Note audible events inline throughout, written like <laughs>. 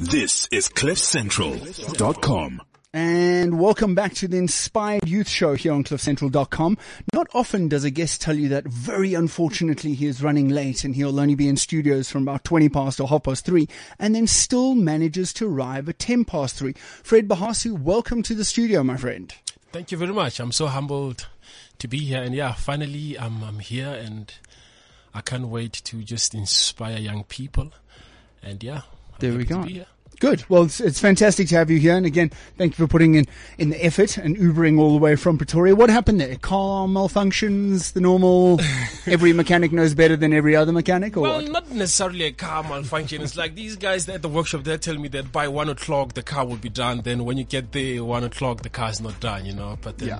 This is CliffCentral.com. And welcome back to the Inspired Youth Show here on CliffCentral.com. Not often does a guest tell you that very unfortunately he is running late and he'll only be in studios from about 20 past or half past three and then still manages to arrive at 10 past three. Fred Bahasu, welcome to the studio, my friend. Thank you very much. I'm so humbled to be here. And yeah, finally I'm, I'm here and I can't wait to just inspire young people. And yeah, I'm There we go. Good. Well, it's, it's fantastic to have you here. And again, thank you for putting in, in the effort and Ubering all the way from Pretoria. What happened there? Car malfunctions, the normal, <laughs> every mechanic knows better than every other mechanic or Well, what? not necessarily a car malfunction. It's like these guys at the workshop, they tell me that by one o'clock the car will be done. Then when you get there, one o'clock the car is not done, you know. But then Yeah.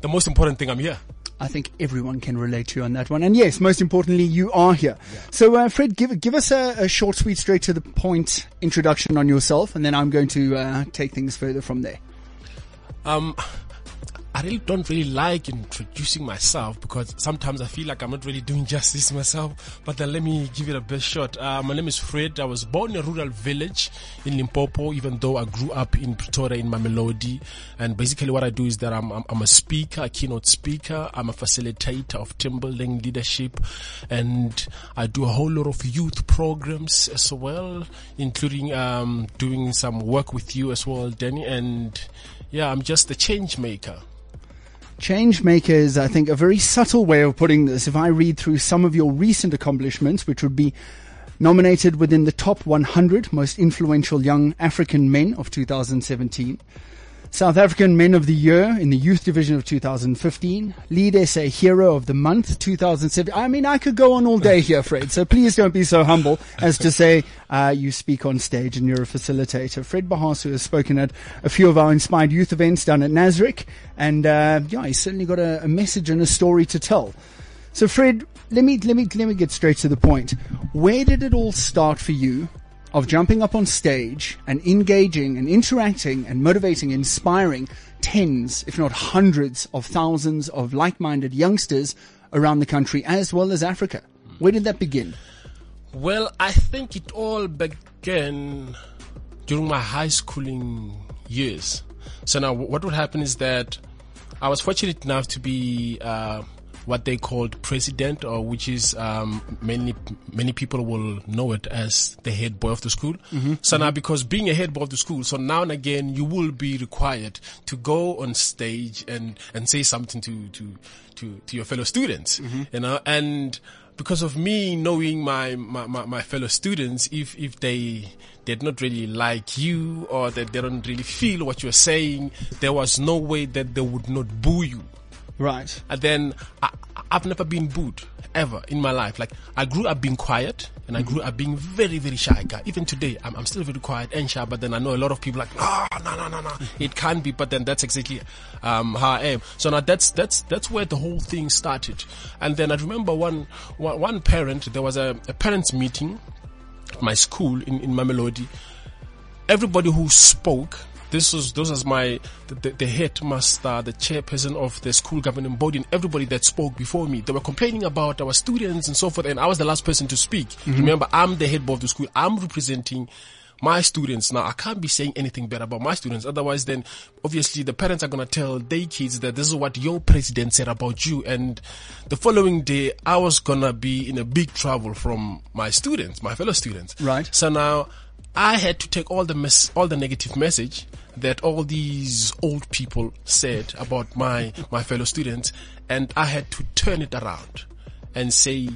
the most important thing, I'm here. I think everyone can relate to you on that one. And yes, most importantly, you are here. So, uh, Fred, give give us a, a short, sweet, straight to the point introduction on yourself, and then I'm going to uh, take things further from there. Um, I really don't really like introducing myself because sometimes I feel like I'm not really doing justice myself. But then let me give it a best shot. Uh, my name is Fred. I was born in a rural village in Limpopo, even though I grew up in Pretoria in Mamelodi. And basically what I do is that I'm, I'm, I'm a speaker, a keynote speaker. I'm a facilitator of team building leadership. And I do a whole lot of youth programs as well, including, um, doing some work with you as well, Danny. And yeah, I'm just a change maker. Change maker is, I think, a very subtle way of putting this. If I read through some of your recent accomplishments, which would be nominated within the top 100 most influential young African men of 2017, South African Men of the Year in the Youth Division of 2015, Lead SA Hero of the Month 2007. I mean, I could go on all day here, Fred, so please don't be so humble as to say uh, you speak on stage and you're a facilitator. Fred Bahasu has spoken at a few of our inspired youth events down at Nasrec, and uh, yeah, he's certainly got a, a message and a story to tell. So, Fred, let me let me let me get straight to the point. Where did it all start for you? Of jumping up on stage and engaging and interacting and motivating, inspiring tens, if not hundreds of thousands of like-minded youngsters around the country as well as Africa. Where did that begin? Well, I think it all began during my high schooling years. So now what would happen is that I was fortunate enough to be, uh, what they called president or which is, um, mainly, many people will know it as the head boy of the school. Mm-hmm. So now mm-hmm. because being a head boy of the school, so now and again you will be required to go on stage and, and say something to, to, to, to your fellow students, mm-hmm. you know, and, because of me knowing my, my, my, my fellow students, if, if they did not really like you or that they don't really feel what you're saying, there was no way that they would not boo you. Right. And then I, I've never been booed ever in my life. Like I grew up being quiet and I grew up being very, very shy guy. Even today, I'm, I'm still very quiet and shy, but then I know a lot of people like, no, no, no, no, no. It can't be, but then that's exactly, um, how I am. So now that's, that's, that's where the whole thing started. And then I remember one, one, one parent, there was a, a parents meeting at my school in, in Mamelodi everybody who spoke this was those was my the, the, headmaster the chairperson of the school governing body and everybody that spoke before me. They were complaining about our students and so forth and i was the last person to speak. Mm-hmm. Remember i'm the head boy of the school. I'm representing my students. Now i can't be saying anything bad about my students. Otherwise then obviously the parents are going to tell their kids that this is what your president said about you and the following day i was going to be in a big trouble from my students my fellow students. Right. so now I had to take all the all the negative message that all these old people said about my, my fellow students and I had to turn it around and say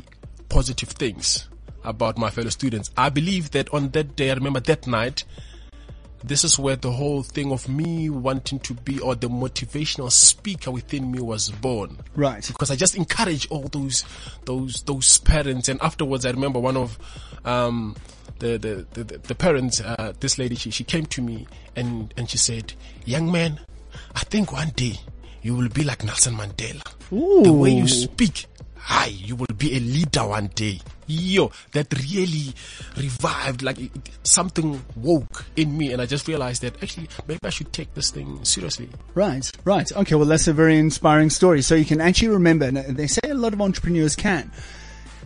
positive things about my fellow students. I believe that on that day, I remember that night, this is where the whole thing of me wanting to be or the motivational speaker within me was born Right. because I just encourage all those those those parents. And afterwards, I remember one of um, the, the the the parents. Uh, this lady, she she came to me and and she said, "Young man, I think one day you will be like Nelson Mandela. The way you speak." Hi, you will be a leader one day. Yo, that really revived, like it, something woke in me, and I just realized that actually maybe I should take this thing seriously. Right, right. Okay, well, that's a very inspiring story. So you can actually remember, uh, they say a lot of entrepreneurs can.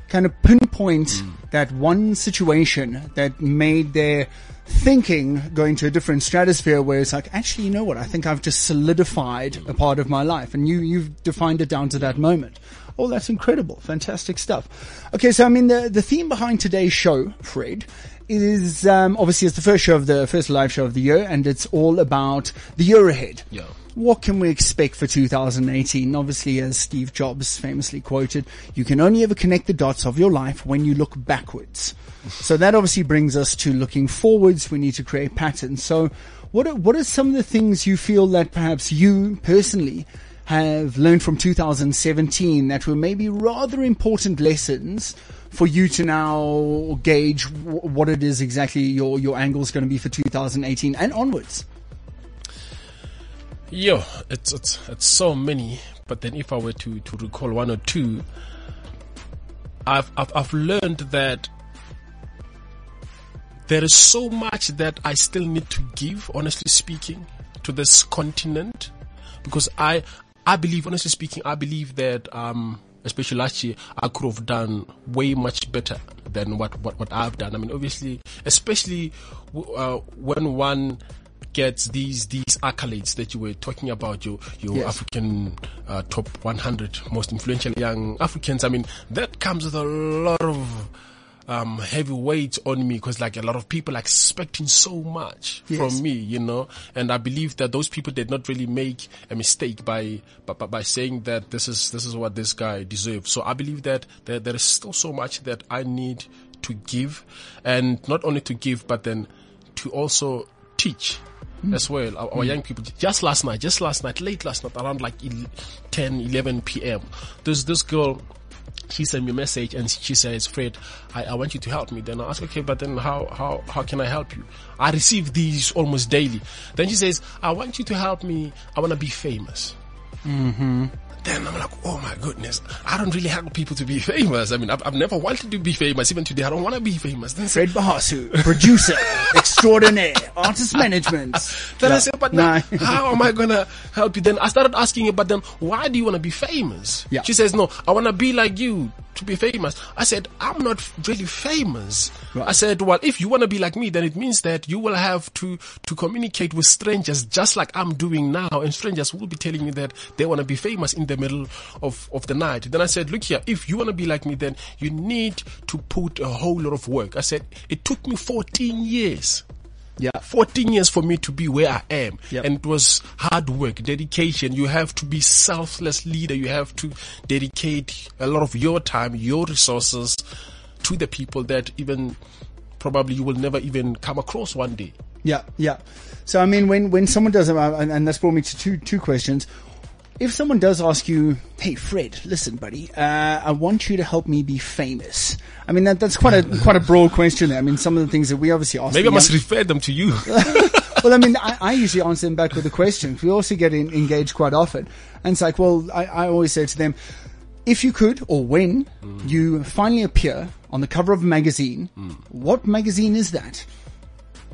Kind of pinpoint that one situation that made their thinking go into a different stratosphere where it's like, actually, you know what? I think I've just solidified a part of my life. And you, you've defined it down to that moment. Oh, that's incredible. Fantastic stuff. Okay. So, I mean, the, the theme behind today's show, Fred, is, um, obviously it's the first show of the first live show of the year and it's all about the year ahead. Yeah. What can we expect for 2018? Obviously, as Steve Jobs famously quoted, you can only ever connect the dots of your life when you look backwards. <laughs> So that obviously brings us to looking forwards. We need to create patterns. So what are, what are some of the things you feel that perhaps you personally have learned from 2017 that were maybe rather important lessons for you to now gauge w- what it is exactly your, your angle is going to be for 2018 and onwards? Yo, it's it's it's so many. But then, if I were to to recall one or two, I've I've, I've learned that there is so much that I still need to give. Honestly speaking, to this continent, because I I believe, honestly speaking, I believe that um especially last year, I could have done way much better than what, what, what I've done. I mean, obviously, especially uh, when one gets these these accolades that you were talking about, your your Yes. African uh, top 100 most influential young Africans. I mean, that comes with a lot of um, heavy weight on me because like a lot of people are expecting so much Yes. from me, you know, and I believe that those people did not really make a mistake by, by, by- by saying that this is, this is what this guy deserves. So I believe that there, there is still so much that I need to give and not only to give, but then to also teach Mm. as well. Our, our mm. young people, just last night, just last night, late last night, around like el- 10, 11 p.m. There's this girl, she sent me a message and she says, Fred, I, I want you to help me. Then I ask, okay, but then how, how, how can I help you? I receive these almost daily. Then she says, I want you to help me. I want to be famous. Mm-hmm. Then I'm like, oh my goodness, I don't really help people to be famous. I mean, I've, I've never wanted to be famous. Even today, I don't want to be famous. Then, Fred Bahasu, producer <laughs> extraordinaire, artist management. <laughs> then I said, but Nah. now, <laughs> how am I gonna help you? Then I started asking her, but then why do you want to be famous? Yeah. She says, no, I want to be like you to be famous. I said, I'm not really famous. Right. I said, well, if you want to be like me, then it means that you will have to, to communicate with strangers just like I'm doing now. And strangers will be telling me that they want to be famous in the middle of, of the night. Then I said, look here, if you want to be like me, then you need to put a whole lot of work. I said, it took me 14 years. Yeah. 14 years for me to be where I am. Yep. And it was hard work, dedication. You have to be selfless leader. You have to dedicate a lot of your time, your resources to the people that even probably you will never even come across one day. Yeah, yeah. So I mean, when when someone does, uh, and, and that's brought me to two two questions. If someone does ask you, "Hey, Fred, listen, buddy, uh, I want you to help me be famous," I mean that that's quite a <laughs> quite a broad question. I mean, some of the things that we obviously ask. Maybe I must young- refer them to you. <laughs> well, I mean, I, I usually answer them back with a question. We also get in, engaged quite often, and it's like, well, I, I always say to them, if you could, or when you finally appear on the cover of a magazine, what magazine is that?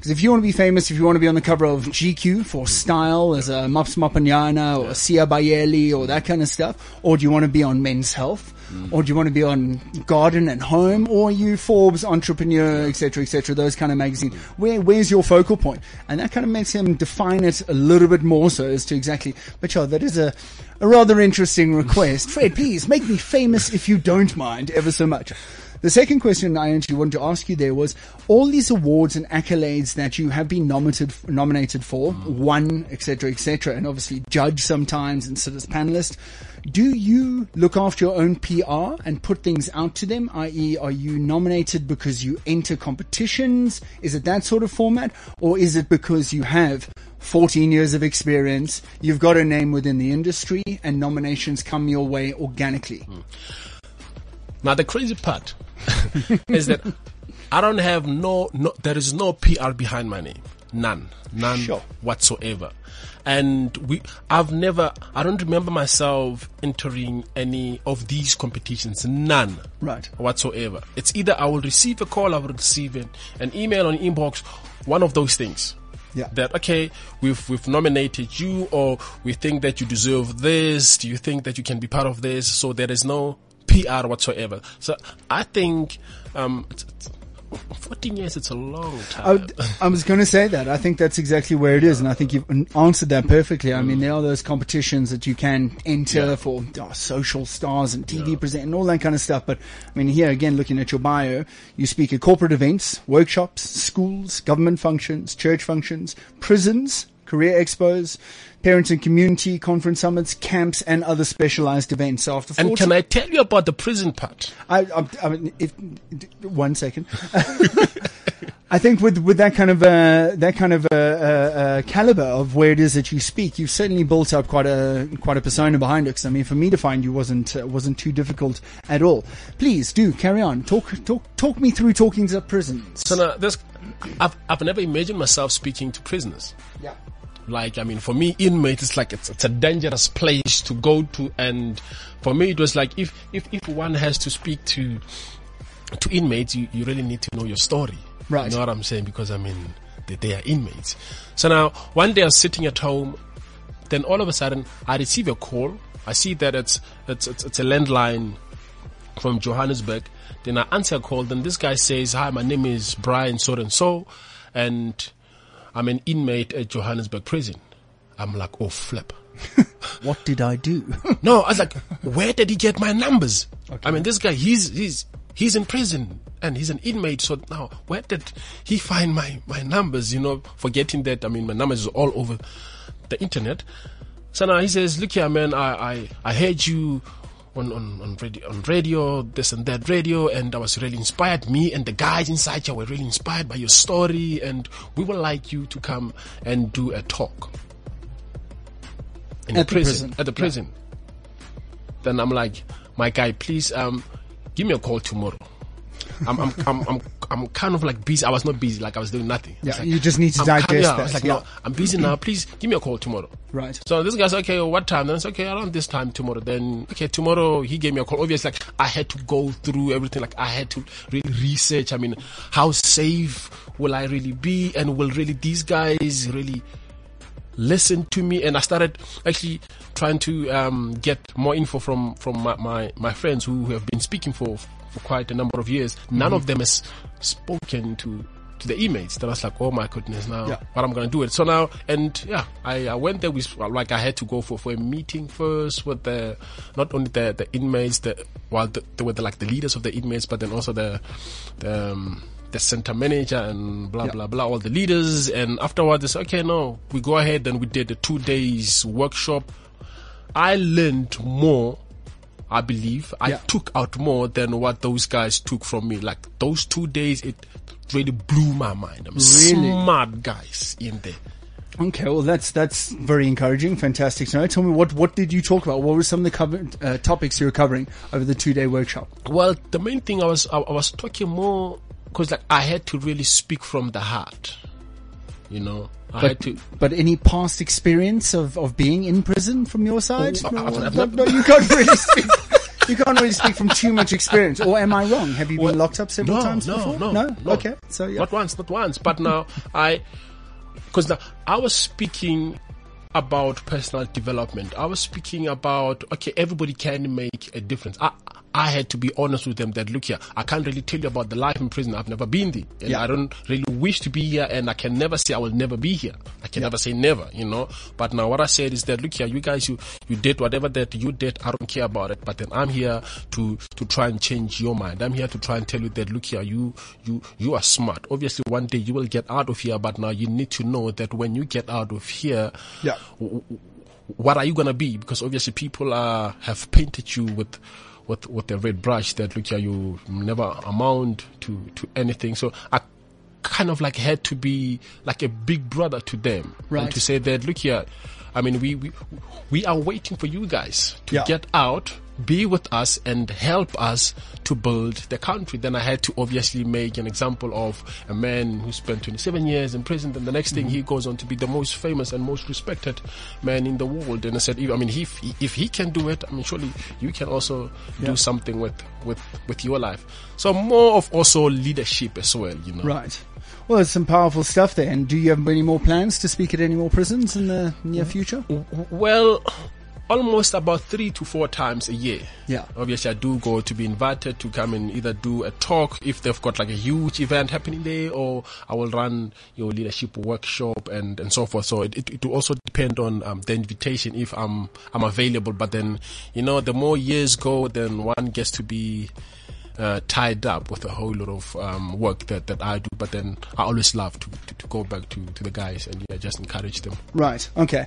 Because if you want to be famous, if you want to be on the cover of GQ for style as a Maps Maponyane or Siya Beyile or that kind of stuff, or do you want to be on Men's Health, mm. or do you want to be on Garden and Home, or are you Forbes Entrepreneur, etc., etc., those kind of magazines? Where where's your focal point? And that kind of makes him define it a little bit more so as to exactly. But yeah, that is a a rather interesting request. Fred, please make me famous if you don't mind ever so much. The second question I actually wanted to ask you there was all these awards and accolades that you have been nominated nominated for, mm. won, etc., etc., and obviously judge sometimes and sit as panelist. Do you look after your own PR and put things out to them? I.e., are you nominated because you enter competitions? Is it that sort of format, or is it because you have 14 years of experience, you've got a name within the industry, and nominations come your way organically? Mm. Now the crazy part <laughs> is that I don't have no, no, there is no PR behind my name. None. None Sure. whatsoever. And we, I've never, I don't remember myself entering any of these competitions. None. Right. Whatsoever. It's either I will receive a call, I will receive an, an email on inbox, one of those things. Yeah. That okay, we've we've nominated you, or we think that you deserve this. Do you think that you can be part of this? So there is no PR whatsoever. So I think um, it's, it's 14 years, it's a long time. I, I was going to say that. I think that's exactly where it is, and I think you've answered that perfectly. I mean, there are those competitions that you can enter Yeah. for oh, social stars and TV present and all that kind of stuff. But I mean, here again, looking at your bio, you speak at corporate events, workshops, schools, government functions, church functions, prisons, career expos, parents and community conference summits, camps, and other specialized events. So after and can I tell you about the prison part? I, I, I mean, if, one second. <laughs> I think with with that kind of uh, that kind of uh, uh, uh, caliber of where it is that you speak, you've certainly built up quite a quite a persona behind it. 'Cause, I mean, for me to find you wasn't uh, wasn't too difficult at all. Please do carry on. Talk talk talk me through talking to prisons. So now, this, I've, I've never imagined myself speaking to prisoners. Yeah. Like, I mean, for me, inmate is like, it's, it's a dangerous place to go to. And for me, it was like, if, if, if one has to speak to, to inmates, you, you really need to know your story. Right. You know what I'm saying? Because I mean, they, they are inmates. So now, one day I was sitting at home, then all of a sudden I receive a call. I see that it's, it's, it's, it's a landline from Johannesburg. Then I answer a call. Then this guy says, "Hi, my name is Brian so and so, and I'm an inmate at Johannesburg prison." I'm like, "Oh flip." <laughs> What did I do? <laughs> No, I was like, "Where did he get my numbers?" I mean, this guy, he's he's he's in prison and he's an inmate. So now, where did he find my my numbers? You know, forgetting that I mean, my numbers is all over the internet. So now he says, "Look here, man. I I, I heard you." On, on, on radio, on radio, this and that radio, and I was really inspired. Me and the guys inside here were really inspired by your story, and we would like you to come and do a talk in At the prison, prison. At the Yeah. prison. Then I'm like, my guy, please, um, give me a call tomorrow. I'm, I'm, I'm, I'm, I'm kind of like busy. I was not busy, like I was doing nothing. Yeah, like, you just need to I'm kind- digest yeah, I was like, yeah. no, I'm busy now. Please give me a call tomorrow. Right. So this guy's okay. What time? Then it's okay around this time tomorrow. Then okay, tomorrow he gave me a call. Obviously, like I had to go through everything. Like I had to really research. I mean, how safe will I really be, and will really these guys really listen to me? And I started actually trying to um, get more info from from my, my my friends who have been speaking for for quite a number of years. None of them has spoken to to the inmates. Then I was like, oh my goodness, now Yeah. what I'm gonna do it. So now, and yeah, I, I went there with like I had to go for, for a meeting first with the not only the the inmates, the well, the, they were the, like the leaders of the inmates, but then also the the. Um, the center manager and blah Yeah. blah blah all the leaders and afterwards it's okay no we go ahead and we did a two days workshop i learned more i believe i Yeah. took out more than what those guys took from me like those two days it really blew my mind i'm Really? smart guys in there Okay, well that's that's very encouraging, fantastic to know. Tell me what what did you talk about? What were some of the covered, uh, topics you were covering over the two day workshop? Well, the main thing I was I, I was talking more because like I had to really speak from the heart, you know. I had But, to. but any past experience of, of being in prison from your side? Oh, no, I've- I've no, no, you can't really speak. You can't really speak from too much experience, or am I wrong? Have you been Well, locked up several no, times no, before? No, no, no. Okay, so yeah, Not once, not once. But now I, because now I was speaking about personal development. I was speaking about okay, everybody can make a difference. I I had to be honest with them that look here, I can't really tell you about the life in prison. I've never been there, and Yeah. I don't really wish to be here, and I can never say I will never be here. I can never say never, you know. But now what I said is that look here, you guys, you you did whatever that you did. I don't care about it. But then I'm here to to try and change your mind. I'm here to try and tell you that look here, you you you are smart. Obviously, one day you will get out of here, but now you need to know that when you get out of here, Yeah. w- w- what are you gonna be? Because obviously people uh, have painted you with with with a red brush that look here you never amount to to anything. So I kind of like had to be like a big brother to them Right. and to say that look here. I mean, we we we are waiting for you guys to Yeah. get out, be with us, and help us to build the country. Then I had to obviously make an example of a man who spent 27 years in prison. Then the next thing mm-hmm. he goes on to be the most famous and most respected man in the world. And I said, I mean, if if he can do it, I mean, surely you can also do something with with with your life. So more of also leadership as well, you know. right. Well, there's some powerful stuff there. And do you have any more plans to speak at any more prisons in the near mm-hmm. future? Well, almost about three to four times a year. Yeah. Obviously, I do go to be invited to come and either do a talk if they've got like a huge event happening there, or I will run your leadership workshop and, and so forth. So it, it, it will also depend on um, the invitation if I'm I'm available. But then, you know, the more years go, then one gets to be uh, tied up with a whole lot of um, work that, that I do. But then I always love to, to, to go back to, to the guys and yeah, just encourage them. Right. Okay.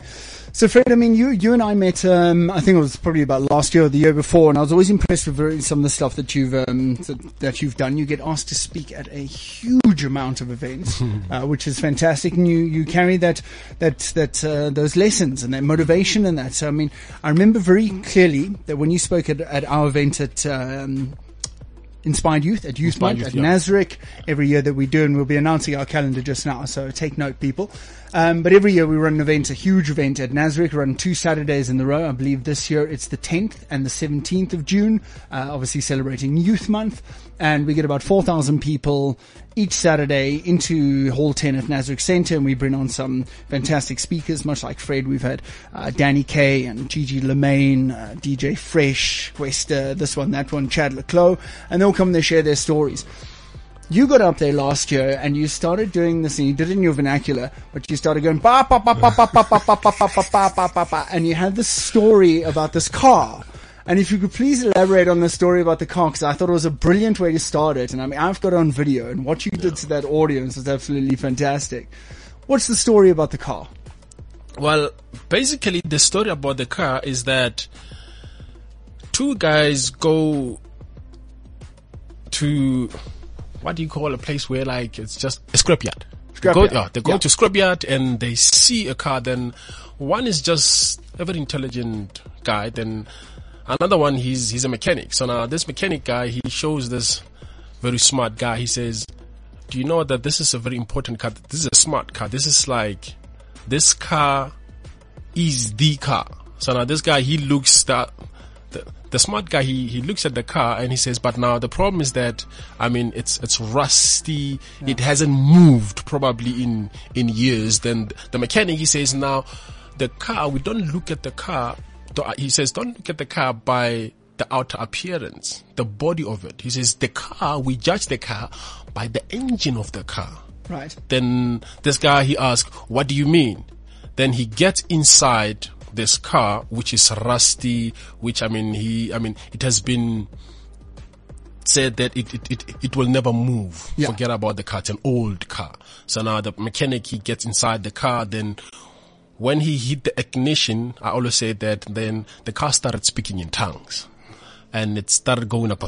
So, Fred, I mean, you you and I met. Um, I think it was probably about last year or the year before, and I was always impressed with very, some of the stuff that you've um, that, that you've done. You get asked to speak at a huge amount of events, <laughs> uh, which is fantastic, and you, you carry that that that uh, those lessons and that motivation and that. So, I mean, I remember very clearly that when you spoke at, at our event at. Um, Inspired Youth at Youth Inspired Month at yeah. Every year that we do, and we'll be announcing our calendar just now. So take note, people. Um, but every year we run an event, a huge event at Nasrec. We run two Saturdays in the row. I believe this year it's the 10th and the 17th of June. Uh, obviously celebrating Youth Month, and we get about 4,000 people each Saturday into Hall 10 at Nasrec Centre, and we bring on some fantastic speakers, much like Fred. We've had uh, Danny Kay and Gigi Lamayne, uh, DJ Fresh, Wester, this one, that one, Chad le Clos, and they'll come and they share their stories. You got up there last year and you started doing this, and you did it in your vernacular, but you started going ba ba ba ba ba ba ba ba ba ba ba ba ba ba, and you had this story about this car. And if you could please elaborate on the story about the car, because I thought it was a brilliant way to start it. And I mean, I've got it on video, and what you did to that audience was absolutely fantastic. What's the story about the car? Well, basically, the story about the car is that two guys go to what do you call a place where like it's just a scrapyard. They go, Scrapyard. yeah, they go Yeah. to scrapyard and they see a car. Then one is just a very intelligent guy. Then another one, he's he's a mechanic. So now this mechanic guy, he shows this very smart guy. He says, "Do you know that this is a very important car? This is a smart car. This is like this car is the car." So now this guy, he looks that the, the smart guy he, he looks at the car and he says but now the problem is that i mean it's it's rusty it hasn't moved probably in in years then the mechanic he says now the car we don't look at the car he says don't look at the car by the outer appearance the body of it he says the car we judge the car by the engine of the car Right. then this guy he asks, "What do you mean?" Then he gets inside this car, which is rusty. Which I mean, he I mean, it has been said that it it, it, it will never move. Yeah. Forget about the car; it's an old car. So now the mechanic he gets inside the car. Then when he hit the ignition, I always say that then the car started speaking in tongues, and it started going up.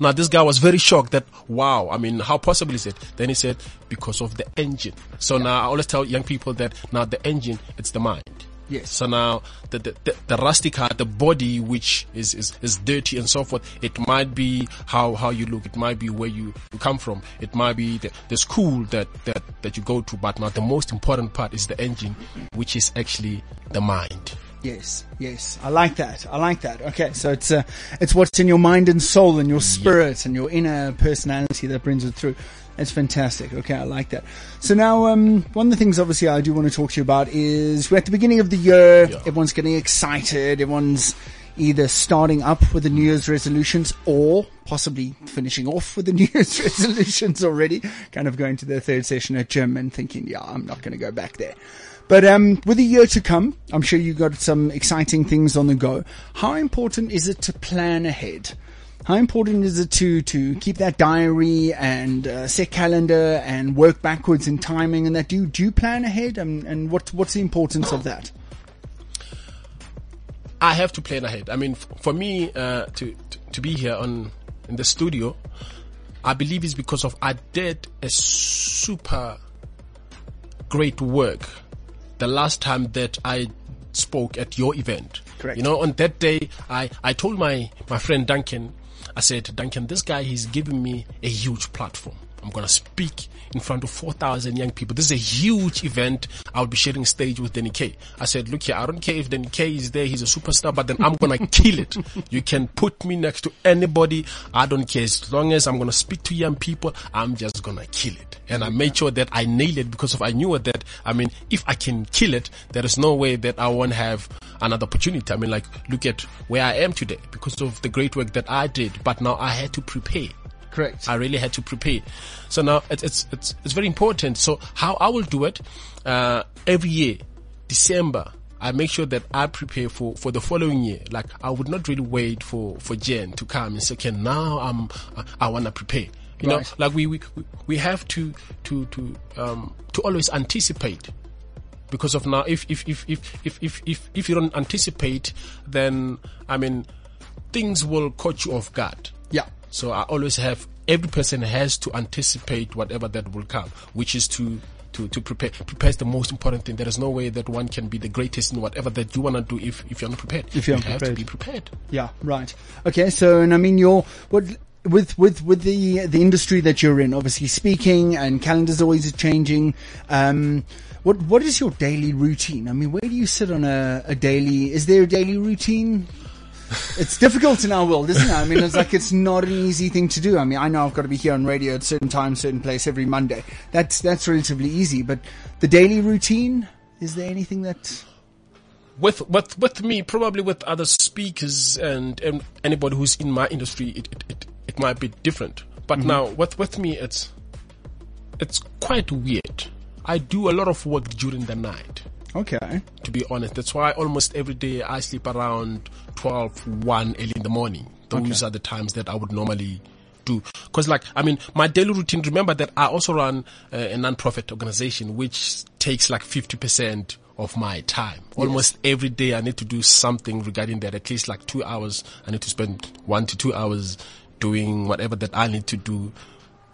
Now this guy was very shocked that wow, I mean, how possible is it? Then he said because of the engine. So now I always tell young people that now the engine, it's the mind. Yes. So now the, the, the, the the body which is, is, is dirty and so forth, it might be how, how you look, it might be where you, you come from, it might be the, the school that, that, that you go to, but now the most important part is the engine, which is actually the mind. Yes, yes, I like that. I like that. Okay, so it's uh, it's what's in your mind and soul and your spirit and your inner personality that brings it through. It's fantastic. Okay, I like that. So now, um, one of the things obviously I do want to talk to you about is we're at the beginning of the year. Yeah. Everyone's getting excited. Everyone's either starting up with the New Year's resolutions or possibly finishing off with the <laughs> New Year's resolutions already. Kind of going to their third session at gym and thinking, yeah, I'm not going to go back there. But um, with a year to come, I'm sure you've got some exciting things on the go. How important is it to plan ahead? How important is it to, to keep that diary and uh, set calendar and work backwards in timing and that? Do you, do you plan ahead and, and what, what's the importance of that? I have to plan ahead. I mean, f- for me uh, to, to to be here on in the studio, I believe it's because of I did a super great work the last time that I spoke at your event. Correct. You know, on that day, I I told my my friend Duncan, I said, Duncan, this guy he's giving me a huge platform. I'm going to speak in front of 4,000 young people. This is a huge event. I'll be sharing stage with Danny K. I said, look here, I don't care if Danny K is there. He's a superstar, but then I'm going <laughs> to kill it. You can put me next to anybody. I don't care. As long as I'm going to speak to young people, I'm just going to kill it. And I made sure that I nailed it because if I knew that, I mean, if I can kill it, there is no way that I won't have another opportunity. I mean, like, look at where I am today because of the great work that I did, but now I had to prepare. Correct. I really had to prepare. So now it's it's it's, it's very important. So how I will do it uh, every year, December. I make sure that I prepare for, for the following year. Like I would not really wait for, for Jen to come and say, okay, now I'm, I want to prepare. You Right. know, like we, we, we have to, to, to, um, to always anticipate because of now if if if if if if if, if you don't anticipate then i mean things will catch you off guard. So i always have every person has to anticipate whatever that will come which is to to, to prepare prepare is the most important thing there is no way that one can be the greatest in whatever that you want to do if if you're not prepared If you're you have to be prepared Yeah, right. Okay, so and I mean you're what with with with the the industry that you're in, obviously speaking and calendars always changing. Um, what what is your daily routine? I mean, where do you sit on a, a daily? Is there a daily routine? It's difficult in our world, isn't it? I mean, it's like it's not an easy thing to do. I mean, I know I've got to be here on radio at certain time, certain place every Monday. That's that's relatively easy, but the daily routine. Is there anything that? with with with me, probably with other speakers and, and anybody who's in my industry, it it, it, it might be different. But mm-hmm. now with with me, it's it's quite weird. I do a lot of work during the night. Okay. To be honest, that's why almost every day I sleep around 12, 1 early in the morning. Those are the times that I would normally do. Cause like, I mean, my daily routine, remember that I also run uh, a non-profit organization, which takes like 50% of my time. Almost every day I need to do something regarding that, at least like two hours. I need to spend one to two hours doing whatever that I need to do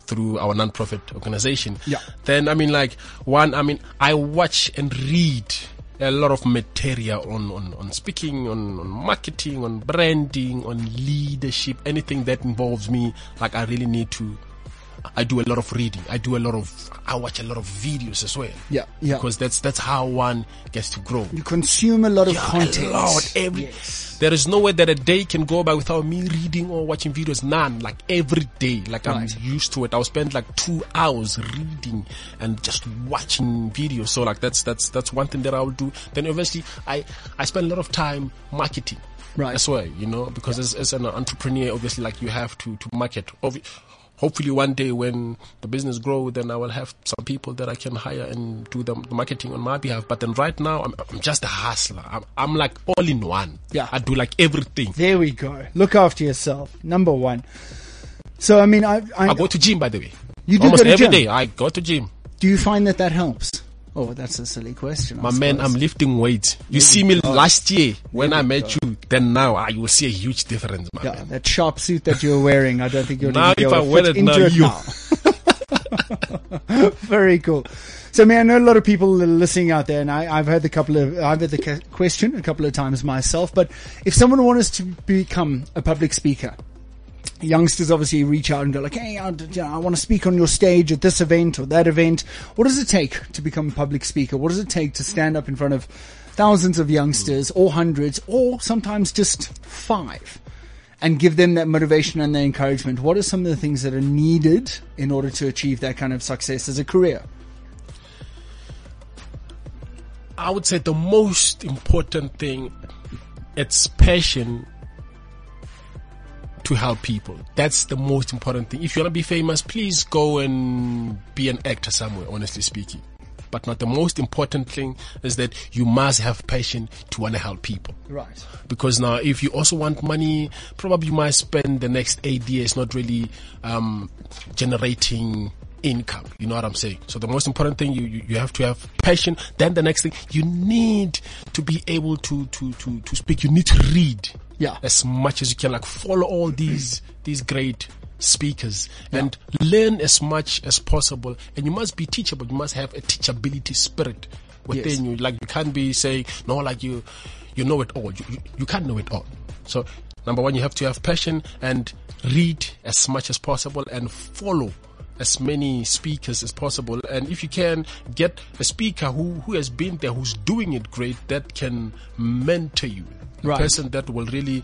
through our non-profit organization. Yeah. Then, I mean, like, one, I mean, I watch and read a lot of material on, on, on speaking, on, on marketing, on branding, on leadership, anything that involves me. Like, I really need to, I do a lot of reading. I do a lot of, I watch a lot of videos as well. Yeah, yeah. Because that's, that's how one gets to grow. You consume a lot of Yeah, content. A lot. Every, Yes. There is no way that a day can go by without me reading or watching videos. None. Like every day. Like Right. I'm used to it. I'll spend like two hours reading and just watching videos. So like that's that's that's one thing that I will do. Then obviously I I spend a lot of time marketing. Right. As well, you know, because as, as an entrepreneur, obviously, like you have to to market. Obvi- Hopefully, one day when the business grow, then I will have some people that I can hire and do the, the marketing on my behalf. But then right now, I'm, I'm just a hustler. I'm, I'm like all in one. Yeah. I do like everything. There we go. Look after yourself. Number one. So, I mean, I, I, I go to gym, by the way. You do Almost go to every gym? day. I go to gym. do you find that that helps? Oh, that's a silly question. I My man. I'm lifting weights. You see me oh. last year when I met you. Then now, ah, I will see a huge difference, my Yeah, man. that sharp suit that you're wearing, I don't think you're Now be if I wear it now, it you- now. <laughs> Very cool. So, I mean, I know a lot of people listening out there, and I, I've had the couple of, I've had the question a couple of times myself. But if someone wants to become a public speaker, youngsters obviously reach out and go like, "Hey, I, you know, I want to speak on your stage at this event or that event." What does it take to become a public speaker? What does it take to stand up in front of thousands of youngsters, or hundreds, or sometimes just five, and give them that motivation and that encouragement? What are some of the things that are needed in order to achieve that kind of success as a career? I would say the most important thing, it's passion to help people. That's the most important thing. If you want to be famous, please go and be an actor somewhere, honestly speaking. But not the most important thing is that you must have passion to want to help people. Right. Because now, if you also want money, probably you might spend the next eight years not really um, generating income. You know what I'm saying? So the most important thing you, you, you have to have passion. Then the next thing you need to be able to to to to speak. You need to read Yeah. as much as you can. Like follow all these these great speakers and learn as much as possible. And you must be teachable. You must have a teachability spirit within Yes. you. Like you can't be saying no, like you you know it all. You, you you can't know it all. So number one, you have to have passion and read as much as possible and follow as many speakers as possible. And if you can get a speaker who, who has been there, who's doing it great, that can mentor you. A Right. person that will really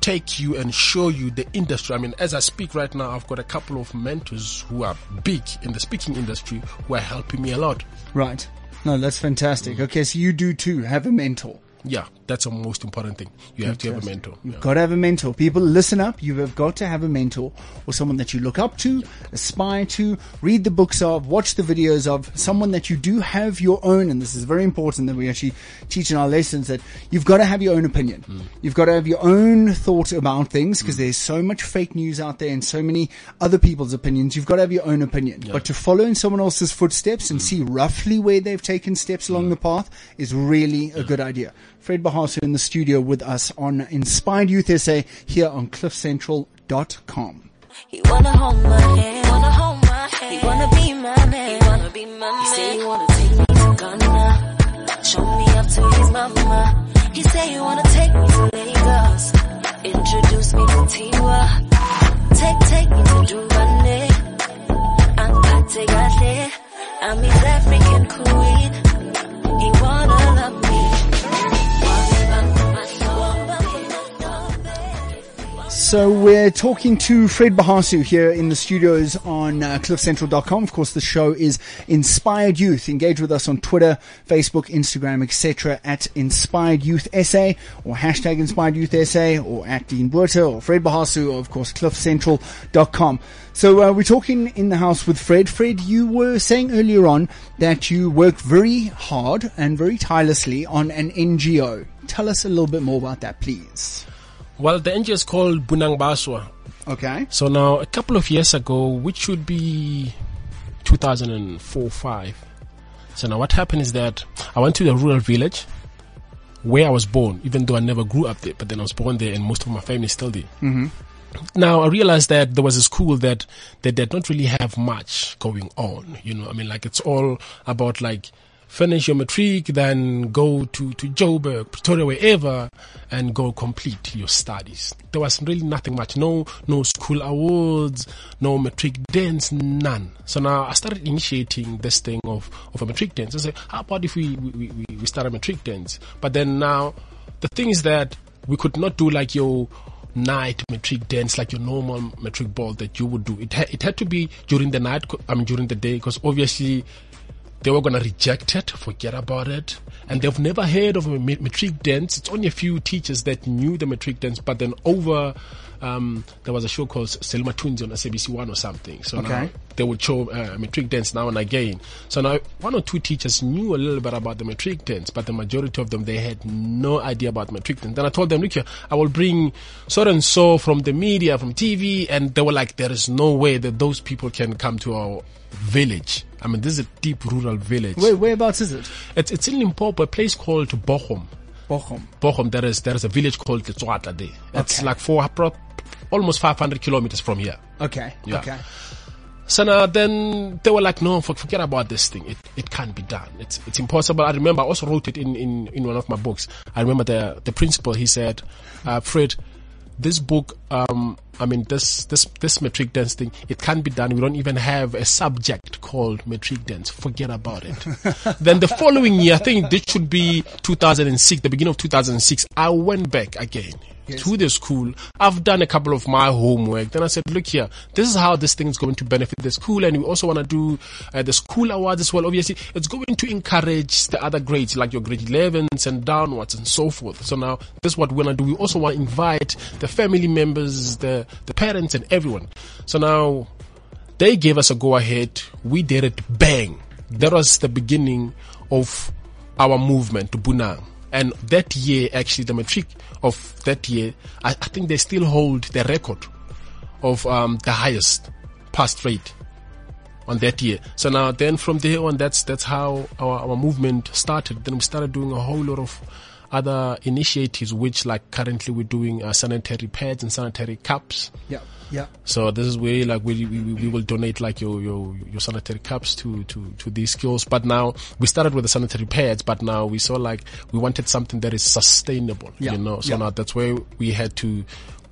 take you and show you the industry. I mean, as I speak right now, I've got a couple of mentors who are big in the speaking industry who are helping me a lot. Right. No, that's fantastic. Mm. Okay, so you do too have a mentor. Yeah, that's the most important thing. You have to have a mentor. You've Yeah. got to have a mentor. People, listen up. You have got to have a mentor or someone that you look up to, aspire to, read the books of, watch the videos of, someone that you do have your own. And this is very important that we actually teach in our lessons that you've got to have your own opinion. Mm. You've got to have your own thought about things because there's so much fake news out there and so many other people's opinions. You've got to have your own opinion. But to follow in someone else's footsteps Mm. and see roughly where they've taken steps along the path is really a good idea. Fred Bahasu in the studio with us on Inspired Youth SA here on cliffcentral.com. He wanna hold my hand. He wanna be my man, he wanna be my man. He say wanna take me to Ghana, show me up to his mama. He say wanna take me to Lagos, introduce me to Tiwa. Take, take me to Jumane, Angate Gate. I'm his African queen. So we're talking to Fred Bahasu here in the studios on uh, cliffcentral.com. Of course, the show is Inspired Youth. Engage with us on Twitter, Facebook, Instagram, etc. at Inspired Youth SA or hashtag Inspired Youth SA or at Dean Buerter or Fred Bahasu or of course cliffcentral.com. So uh, we're talking in the house with Fred. Fred, you were saying earlier on that you work very hard and very tirelessly on an NGO. Tell us a little bit more about that, please. Well, the NGO is called Bunang Baswa. Okay. So now, a couple of years ago, which should be 2004 5. So now, what happened is that I went to the rural village where I was born, even though I never grew up there, but then I was born there and most of my family is still there. Mm-hmm. Now, I realized that there was a school that, that did not really have much going on. You know, I mean, like, it's all about like, finish your matric, then go to, to Joburg, Pretoria, wherever, and go complete your studies. There was really nothing much. No, no school awards, no matric dance, none. So now I started initiating this thing of, of a matric dance. I said, how about if we, we, we, start a matric dance? But then now, the thing is that we could not do like your night matric dance like your normal matric ball that you would do. It, ha- it had to be during the night, I mean during the day, because obviously they were gonna reject it, forget about it, and they've never heard of a ma- matric dance. It's only a few teachers that knew the matric dance, but then over, um, there was a show called Selma Twins on SABC One or something. So now they would show uh, matric dance now and again. So now one or two teachers knew a little bit about the matric dance, but the majority of them they had no idea about matric dance. Then I told them, look here, I will bring so and so from the media, from TV, and they were like, there is no way that those people can come to our village. I mean, this is a deep rural village. Where, whereabouts is it? It's it's in Limpopo, a place called Bochum. Bochum. Bochum, there is there is a village called Letswatla there. It's Okay. like four, pro- almost 500 kilometers from here. Okay. Yeah. Okay. So now then they were like, no, forget about this thing. It, it can't be done. It's, it's impossible. I remember I also wrote it in, in, in one of my books. I remember the, the principal, he said, uh, Fred, this book, um, I mean, this, this, this matric dance thing, it can't be done. We don't even have a subject called matric dance. Forget about it. <laughs> then the following year, I think this should be 2006, the beginning of 2006, I went back again to the school. I've done a couple of my homework. Then I said, look here, this is how this thing is going to benefit the school. And we also want to do uh, the school awards as well. Obviously, it's going to encourage the other grades, like your grade 11s and downwards and so forth. So now, this is what we want to do. We also want to invite the family members, the, the parents and everyone. So now, they gave us a go ahead. We did it bang. That was the beginning of our movement to Bunang. And that year, actually, the matric of that year, I, I think they still hold the record of um, the highest pass rate on that year. So now, then from there on, that's that's how our, our movement started. Then we started doing a whole lot of other initiatives, which like currently we're doing uh, sanitary pads and sanitary cups. Yeah. Yeah. So this is where like we, we, we will donate like your, your, your sanitary cups to, to, to these skills. But now we started with the sanitary pads, but now we saw like we wanted something that is sustainable, Yeah, you know. So yeah. now that's where we had to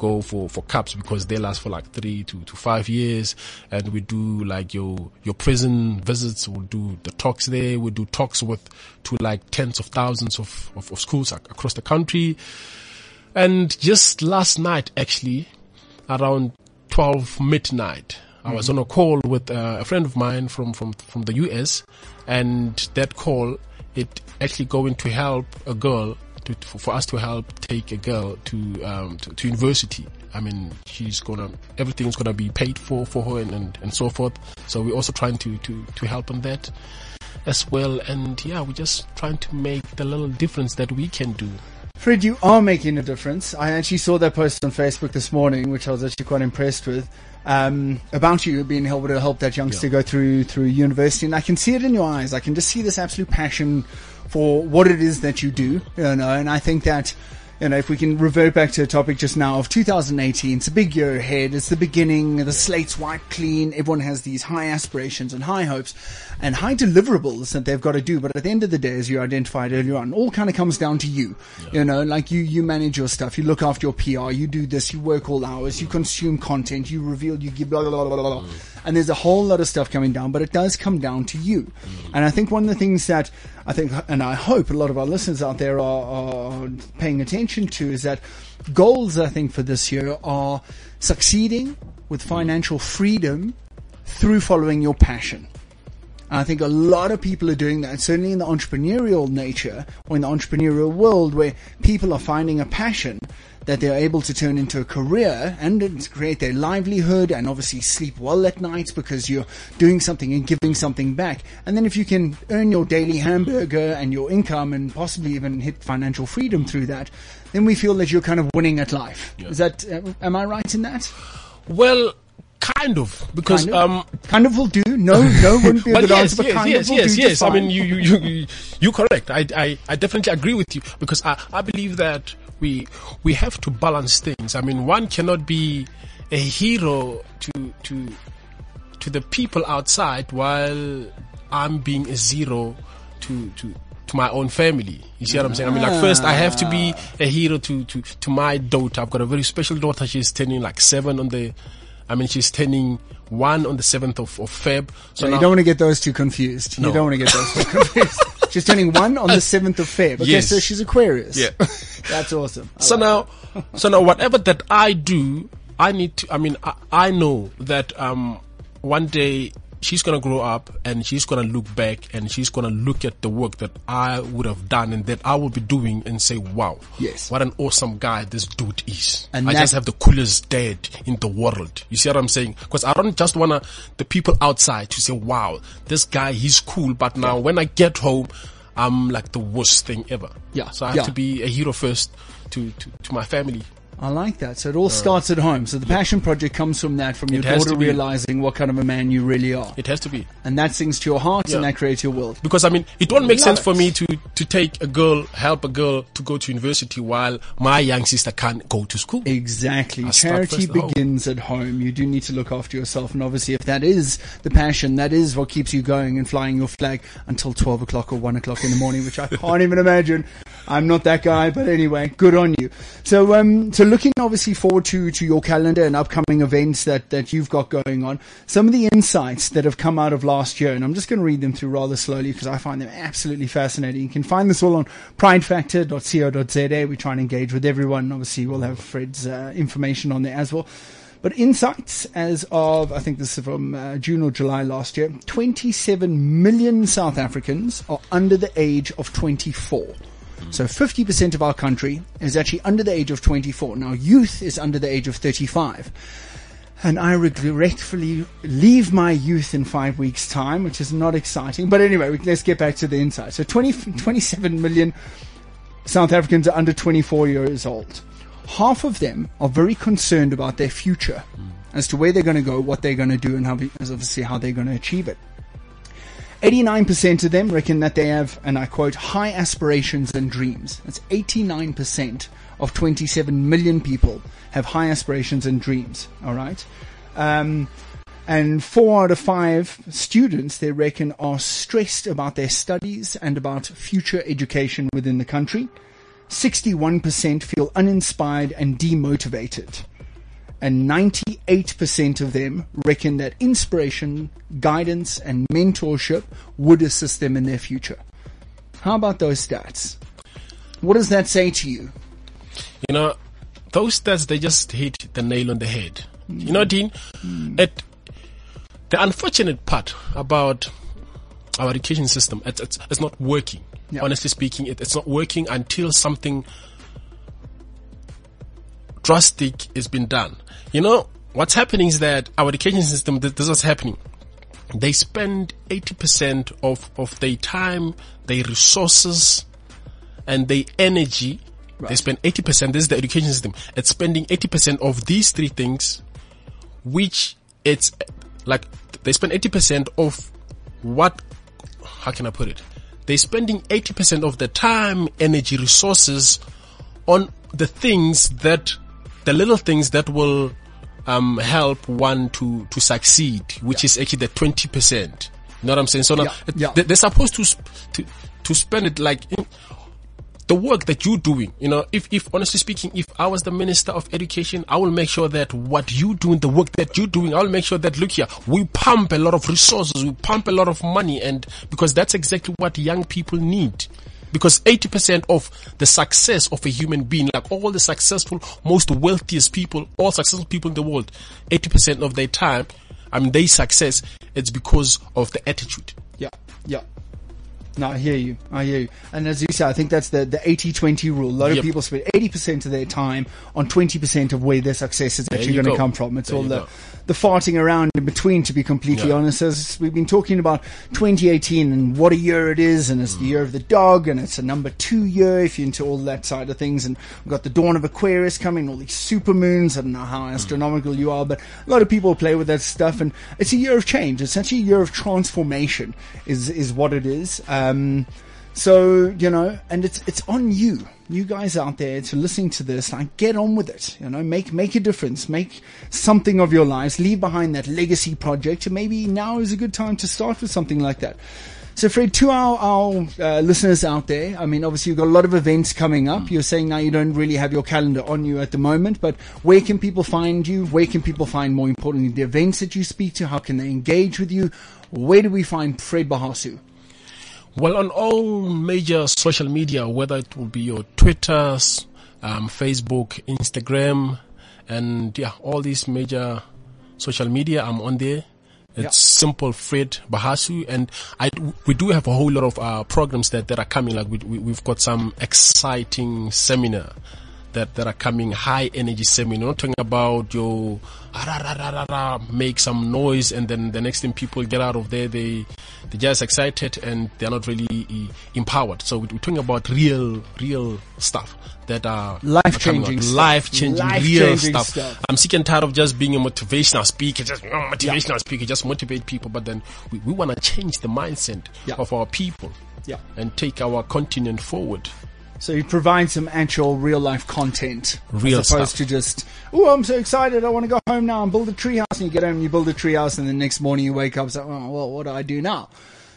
go for, for cups because they last for like three to, to five years. And we do like your, your prison visits. We'll do the talks there. We do talks with to like tens of thousands of, of, of schools ac- across the country. And just last night, actually, around 12 midnight, I was on a call with uh, a friend of mine from, from, from the US and that call, it actually going to help a girl to, to- for us to help take a girl to, um, to, to university. I mean, she's gonna, everything's gonna be paid for, for her and, and, and so forth. So we're also trying to, to, to help on that as well. And yeah, we're just trying to make the little difference that we can do. Fred, you are making a difference. I actually saw that post on Facebook this morning, which I was actually quite impressed with, um, about you being able to help that youngster Yeah. go through through university, and I can see it in your eyes. I can just see this absolute passion for what it is that you do, you know. And I think that, you know, if we can revert back to the topic just now of 2018, it's a big year ahead. It's the beginning. The slate's wiped clean. Everyone has these high aspirations and high hopes and high deliverables that they've got to do. But at the end of the day, as you identified earlier on, all kind of comes down to you. You know, like you, you manage your stuff. You look after your PR. You do this. You work all hours. You consume content. You reveal. You give blah blah blah blah blah. Mm. And there's a whole lot of stuff coming down, but it does come down to you. And I think one of the things that I think, and I hope a lot of our listeners out there are, are paying attention to is that goals, I think, for this year are succeeding with financial freedom through following your passion. I think a lot of people are doing that, certainly in the entrepreneurial nature or in the entrepreneurial world where people are finding a passion that they're able to turn into a career and create their livelihood and obviously sleep well at night because you're doing something and giving something back. And then if you can earn your daily hamburger and your income and possibly even hit financial freedom through that, then we feel that you're kind of winning at life. Is that, uh, am I right in that? Well, kind of, because, Kind of, um, kind of will do. No, no <laughs> wouldn't be a good yes, answer, but yes, kind yes, of will yes, do yes. just I mean, you, you, you, you, you correct. I, I, I definitely agree with you because I, I believe that we, we have to balance things. I mean, one cannot be a hero to, to, to the people outside while I'm being a zero to, to, to my own family. You see what I'm saying? I mean, like first I have to be a hero to, to, to my daughter. I've got a very special daughter. She's turning like seven on the, I mean, she's turning one on the 7th of, of Feb. So you now, don't want to get those two confused. You don't want to get those two <laughs> confused. She's turning one on the <laughs> 7th of Feb. Okay, Yes. so she's Aquarius. Yeah. <laughs> That's awesome. I so like now, <laughs> so now whatever that I do, I need to, I mean, I, I know that, um, one day she's gonna grow up and she's gonna look back and she's gonna look at the work that I would have done and that I will be doing and say, wow, Yes. what an awesome guy this dude is. And I that- just have the coolest dad in the world. You see what I'm saying? Because I don't just wanna the people outside to say, wow, this guy, he's cool. But now when I get home, I'm like the worst thing ever. Yeah, So I have yeah. to be a hero first to, to, to my family. I like that. So it all starts at home. So the passion project comes from that, from your It has daughter to be. realizing what kind of a man you really are. It has to be. And that sings to your heart and Yeah. that creates your world. Because I mean, it won't make sense for me to, to take a girl, help a girl to go to university while my young sister can't go to school. Exactly. Start Charity first at home. begins at home. You do need to look after yourself. And obviously, if that is the passion, that is what keeps you going and flying your flag until 12 o'clock or 1 o'clock in the morning, which I can't even imagine. I'm not that guy, but anyway, good on you. So, um, so looking obviously forward to, to your calendar and upcoming events that, that you've got going on, some of the insights that have come out of last year, and I'm just going to read them through rather slowly because I find them absolutely fascinating. You can find this all on pridefactor.co.za. We try and engage with everyone. Obviously, we'll have Fred's uh, information on there as well. But insights as of, I think this is from uh, June or July last year, 27 million South Africans are under the age of 24. So 50% of our country is actually under the age of 24. Now youth is under the age of 35. And I regretfully leave my youth in five weeks time, which is not exciting. But anyway, let's get back to the insight. So 20, 27 million South Africans are under 24 years old. Half of them are very concerned about their future mm. as to where they're going to go, what they're going to do, and how, as obviously how they're going to achieve it. 89% of them reckon that they have, and I quote, high aspirations and dreams. That's 89% of 27 million people have high aspirations and dreams. All right. Um, and four out of five students, they reckon, are stressed about their studies and about future education within the country. 61% feel uninspired and demotivated. And 98% of them reckon that inspiration, guidance, and mentorship would assist them in their future. How about those stats? What does that say to you? You know, those stats they just hit the nail on the head. You know, Dean, hmm. it the unfortunate part about our education system, it's, it's, it's not working. Yeah. Honestly speaking, it, it's not working until something drastic has been done. You know, what's happening is that our education system, this, is what's happening. They spend 80% of, of their time, their resources, and their energy. They spend 80%, this is the education system. It's spending 80% of these three things, which it's like, they spend 80% of what, how can I put it? They're spending 80% of the time, energy, resources on the things that, the little things that will um, help one to, to succeed, which is actually the 20%. You know what I'm saying? So now, Yeah, yeah. they- they're supposed to, to, to spend it like, in, the work that you're doing, you know, if, if honestly speaking, if I was the minister of education, I will make sure that what you doing, the work that you're doing, I'll make sure that look here, we pump a lot of resources, we pump a lot of money and because that's exactly what young people need. Because 80% of the success of a human being, like all the successful, most wealthiest people, all successful people in the world, 80% of their time, I mean, their success, it's because of the attitude. Yeah, yeah. No, I hear you. I hear you. And as you say, I think that's the, the 80-20 rule. A lot of people spend 80% of their time on 20% of where their success is actually going to come from. It's There all the, go. the farting around in between, to be completely Yeah. honest. As we've been talking about 2018 and what a year it is, and it's the year of the dog, and it's a number two year if you're into all that side of things. And we've got the dawn of Aquarius coming, all these super moons. I don't know how astronomical you are, but a lot of people play with that stuff, and it's a year of change. It's actually a year of transformation, is is what it is. Um, so you know, and it's it's on you, you guys out there, to listening to this. Like, get on with it. You know, make make a difference, make something of your lives, leave behind that legacy project, and maybe now is a good time to start with something like that. So, Fred, to our, our uh, listeners out there, I mean, obviously you've got a lot of events coming up. You're saying now you don't really have your calendar on you at the moment, but where can people find you? Where can people find, more importantly, the events that you speak to? How can they engage with you? Where do we find Fred Bahasu? Well, on all major social media, whether it will be your Twitters, um, Facebook, Instagram, and yeah, all these major social media, I'm on there. It's Yeah. simple Fred Bahasu, and I we do have a whole lot of uh, programs that, that are coming. Like we, we we've got some exciting seminar that that are coming, high energy seminar. Not talking about your make some noise, and then the next thing people get out of there, they they're just excited and they're not really uh, empowered. So we're talking about real real stuff that are Life-changing life changing, real stuff. stuff. I'm sick and tired of just being a motivational speaker, just oh, motivational speaker, just motivate people. But then we, we want to change the mindset Yeah. of our people Yeah. and take our continent forward. So you provide some actual real life content. Real as opposed stuff. to just, oh, I'm so excited. I want to go home now and build a treehouse. And you get home and you build a treehouse and the next morning you wake up and say, oh, well, what do I do now?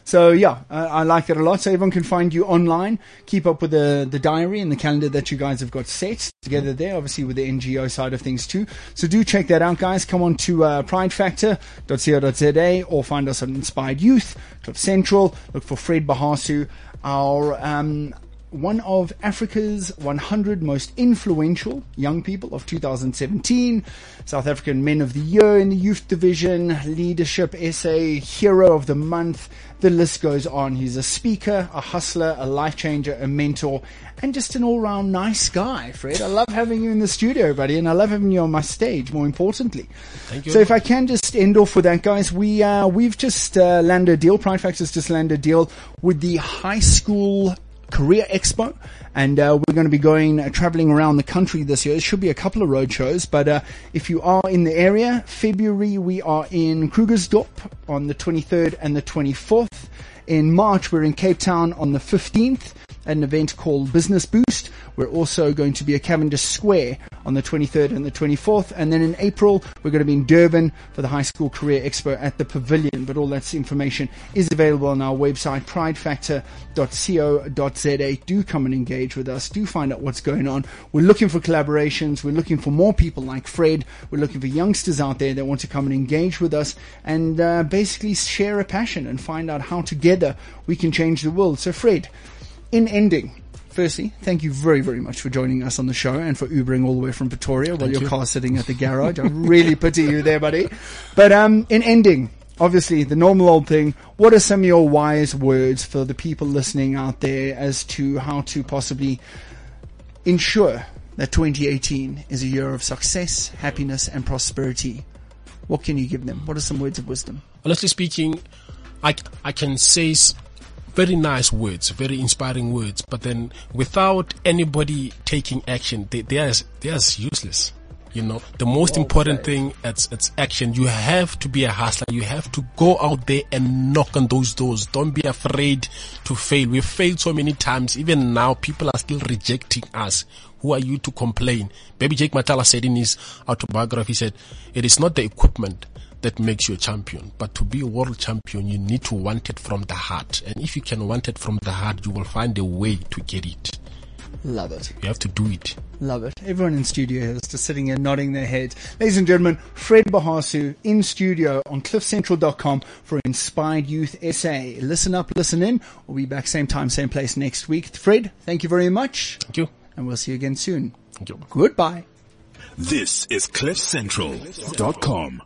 So yeah, I, I like that a lot. So everyone can find you online. Keep up with the, the diary and the calendar that you guys have got set together there, obviously with the NGO side of things too. So do check that out, guys. Come on to uh, pridefactor.co.za or find us on Inspired Youth, Cliff Central. Look for Fred Bahasu, our um, one of Africa's 100 most influential young people of 2017, South African Men of the Year in the Youth Division, Leadership Essay, Hero of the Month. The list goes on. He's a speaker, a hustler, a life changer, a mentor, and just an all round nice guy, Fred. I love having you in the studio, buddy, and I love having you on my stage, more importantly. Thank you. So if I can just end off with that, guys, we, uh, we've just uh, landed a deal, Pride Factors just landed a deal with the high school Career Expo, and uh, we're going to be going uh, traveling around the country this year. It should be a couple of road shows, but uh, if you are in the area, February we are in Krugersdorp on the 23rd and the 24th. In March we're in Cape Town on the 15th, an event called Business Boost. We're also going to be at Cavendish Square on the 23rd and the 24th. And then in April, we're going to be in Durban for the High School Career Expo at the Pavilion. But all that information is available on our website, pridefactor.co.za. Do come and engage with us. Do find out what's going on. We're looking for collaborations. We're looking for more people like Fred. We're looking for youngsters out there that want to come and engage with us and uh, basically share a passion and find out how together we can change the world. So, Fred, in ending, firstly, thank you very, very much for joining us on the show and for Ubering all the way from Pretoria while your you. car's sitting at the <laughs> garage. I really pity you there, buddy. But um, in ending, obviously, the normal old thing, what are some of your wise words for the people listening out there as to how to possibly ensure that 2018 is a year of success, happiness, and prosperity? What can you give them? What are some words of wisdom? honestly speaking, I, I can say very nice words, very inspiring words, but then without anybody taking action, they, they are, they are useless. You know, the most important thing it's it's action. You have to be a hustler. You have to go out there and knock on those doors. Don't be afraid to fail. We've failed so many times. Even now, people are still rejecting us. Who are you to complain? Baby Jake Matlala said in his autobiography, he said, it is not the equipment that makes you a champion. But to be a world champion, you need to want it from the heart. And if you can want it from the heart, you will find a way to get it. Love it. You have to do it. Love it. Everyone in studio is just sitting here nodding their heads. Ladies and gentlemen, Fred Bahasu in studio on cliffcentral.com for Inspired Youth SA. Listen up, listen in. We'll be back same time, same place next week. Fred, thank you very much. Thank you. And we'll see you again soon. Thank you. Goodbye. This is CliffCentral.com.